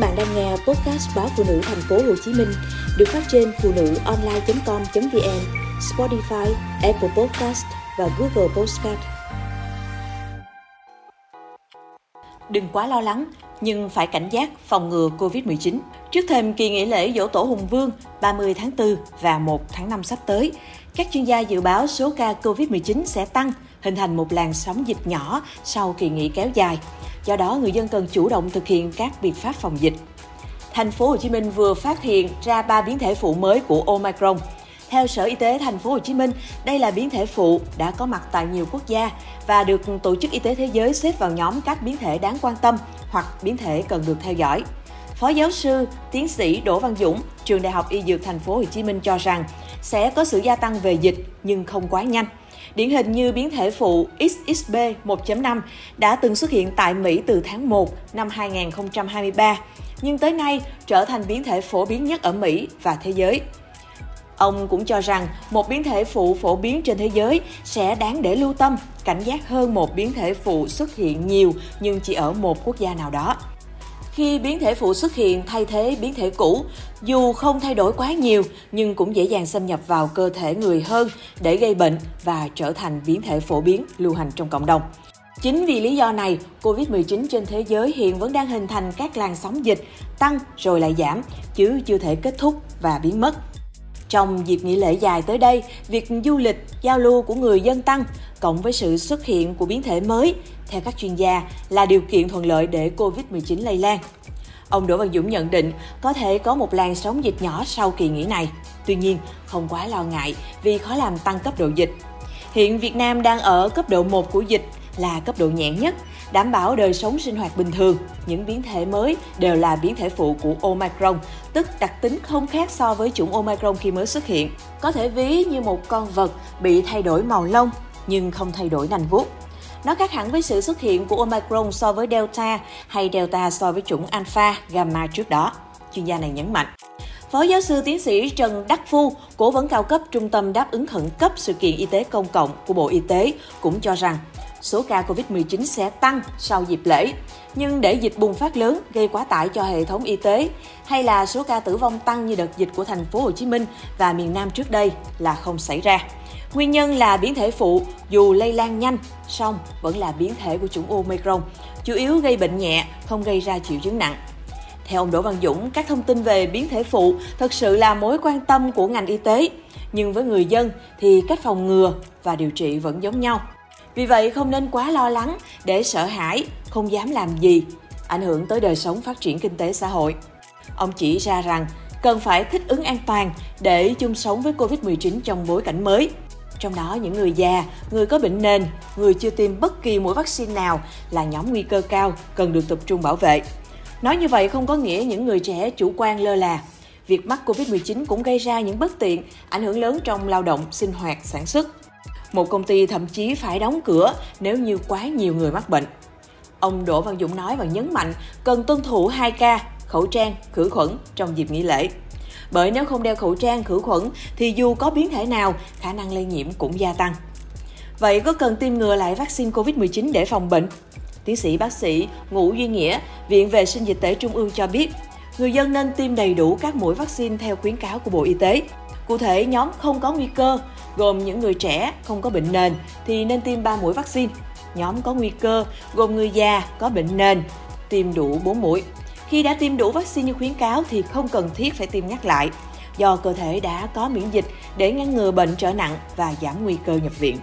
bạn đang nghe podcast báo phụ nữ thành phố Hồ Chí Minh được phát trên phụ nữ online.com.vn, Spotify, Apple Podcast và Google Podcast. Đừng quá lo lắng, nhưng phải cảnh giác phòng ngừa Covid-19. Trước thêm kỳ nghỉ lễ Dỗ Tổ Hùng Vương 30 tháng 4 và 1 tháng 5 sắp tới, các chuyên gia dự báo số ca Covid-19 sẽ tăng, hình thành một làn sóng dịch nhỏ sau kỳ nghỉ kéo dài. Do đó, người dân cần chủ động thực hiện các biện pháp phòng dịch. Thành phố Hồ Chí Minh vừa phát hiện ra 3 biến thể phụ mới của Omicron. Theo Sở Y tế Thành phố Hồ Chí Minh, đây là biến thể phụ đã có mặt tại nhiều quốc gia và được Tổ chức Y tế Thế giới xếp vào nhóm các biến thể đáng quan tâm hoặc biến thể cần được theo dõi. Phó giáo sư, tiến sĩ Đỗ Văn Dũng, trường Đại học Y Dược Thành phố Hồ Chí Minh cho rằng sẽ có sự gia tăng về dịch nhưng không quá nhanh. Điển hình như biến thể phụ XXB 1.5 đã từng xuất hiện tại Mỹ từ tháng 1 năm 2023, nhưng tới nay trở thành biến thể phổ biến nhất ở Mỹ và thế giới. Ông cũng cho rằng một biến thể phụ phổ biến trên thế giới sẽ đáng để lưu tâm, cảnh giác hơn một biến thể phụ xuất hiện nhiều nhưng chỉ ở một quốc gia nào đó. Khi biến thể phụ xuất hiện thay thế biến thể cũ, dù không thay đổi quá nhiều nhưng cũng dễ dàng xâm nhập vào cơ thể người hơn để gây bệnh và trở thành biến thể phổ biến lưu hành trong cộng đồng. Chính vì lý do này, COVID-19 trên thế giới hiện vẫn đang hình thành các làn sóng dịch tăng rồi lại giảm, chứ chưa thể kết thúc và biến mất. Trong dịp nghỉ lễ dài tới đây, việc du lịch, giao lưu của người dân tăng, cộng với sự xuất hiện của biến thể mới, theo các chuyên gia, là điều kiện thuận lợi để COVID-19 lây lan. Ông Đỗ Văn Dũng nhận định có thể có một làn sóng dịch nhỏ sau kỳ nghỉ này. Tuy nhiên, không quá lo ngại vì khó làm tăng cấp độ dịch. Hiện Việt Nam đang ở cấp độ 1 của dịch là cấp độ nhẹ nhất, đảm bảo đời sống sinh hoạt bình thường. Những biến thể mới đều là biến thể phụ của Omicron, tức đặc tính không khác so với chủng Omicron khi mới xuất hiện. Có thể ví như một con vật bị thay đổi màu lông nhưng không thay đổi nành vuốt. Nó khác hẳn với sự xuất hiện của Omicron so với Delta hay Delta so với chủng Alpha, Gamma trước đó. Chuyên gia này nhấn mạnh. Phó giáo sư tiến sĩ Trần Đắc Phu, cố vấn cao cấp Trung tâm đáp ứng khẩn cấp sự kiện y tế công cộng của Bộ Y tế cũng cho rằng số ca COVID-19 sẽ tăng sau dịp lễ. Nhưng để dịch bùng phát lớn gây quá tải cho hệ thống y tế hay là số ca tử vong tăng như đợt dịch của thành phố Hồ Chí Minh và miền Nam trước đây là không xảy ra. Nguyên nhân là biến thể phụ dù lây lan nhanh, song vẫn là biến thể của chủng Omicron, chủ yếu gây bệnh nhẹ, không gây ra triệu chứng nặng. Theo ông Đỗ Văn Dũng, các thông tin về biến thể phụ thực sự là mối quan tâm của ngành y tế, nhưng với người dân thì cách phòng ngừa và điều trị vẫn giống nhau. Vì vậy không nên quá lo lắng để sợ hãi, không dám làm gì, ảnh hưởng tới đời sống phát triển kinh tế xã hội. Ông chỉ ra rằng cần phải thích ứng an toàn để chung sống với Covid-19 trong bối cảnh mới. Trong đó những người già, người có bệnh nền, người chưa tiêm bất kỳ mũi vaccine nào là nhóm nguy cơ cao cần được tập trung bảo vệ. Nói như vậy không có nghĩa những người trẻ chủ quan lơ là. Việc mắc Covid-19 cũng gây ra những bất tiện, ảnh hưởng lớn trong lao động, sinh hoạt, sản xuất. Một công ty thậm chí phải đóng cửa nếu như quá nhiều người mắc bệnh. Ông Đỗ Văn Dũng nói và nhấn mạnh cần tuân thủ 2K, khẩu trang, khử khuẩn trong dịp nghỉ lễ. Bởi nếu không đeo khẩu trang, khử khuẩn thì dù có biến thể nào, khả năng lây nhiễm cũng gia tăng. Vậy có cần tiêm ngừa lại vaccine COVID-19 để phòng bệnh? Tiến sĩ bác sĩ Ngũ Duy Nghĩa, Viện Vệ sinh Dịch tễ Trung ương cho biết, người dân nên tiêm đầy đủ các mũi vaccine theo khuyến cáo của Bộ Y tế. Cụ thể, nhóm không có nguy cơ, gồm những người trẻ không có bệnh nền thì nên tiêm 3 mũi vaccine. Nhóm có nguy cơ, gồm người già có bệnh nền, tiêm đủ 4 mũi. Khi đã tiêm đủ vaccine như khuyến cáo thì không cần thiết phải tiêm nhắc lại, do cơ thể đã có miễn dịch để ngăn ngừa bệnh trở nặng và giảm nguy cơ nhập viện.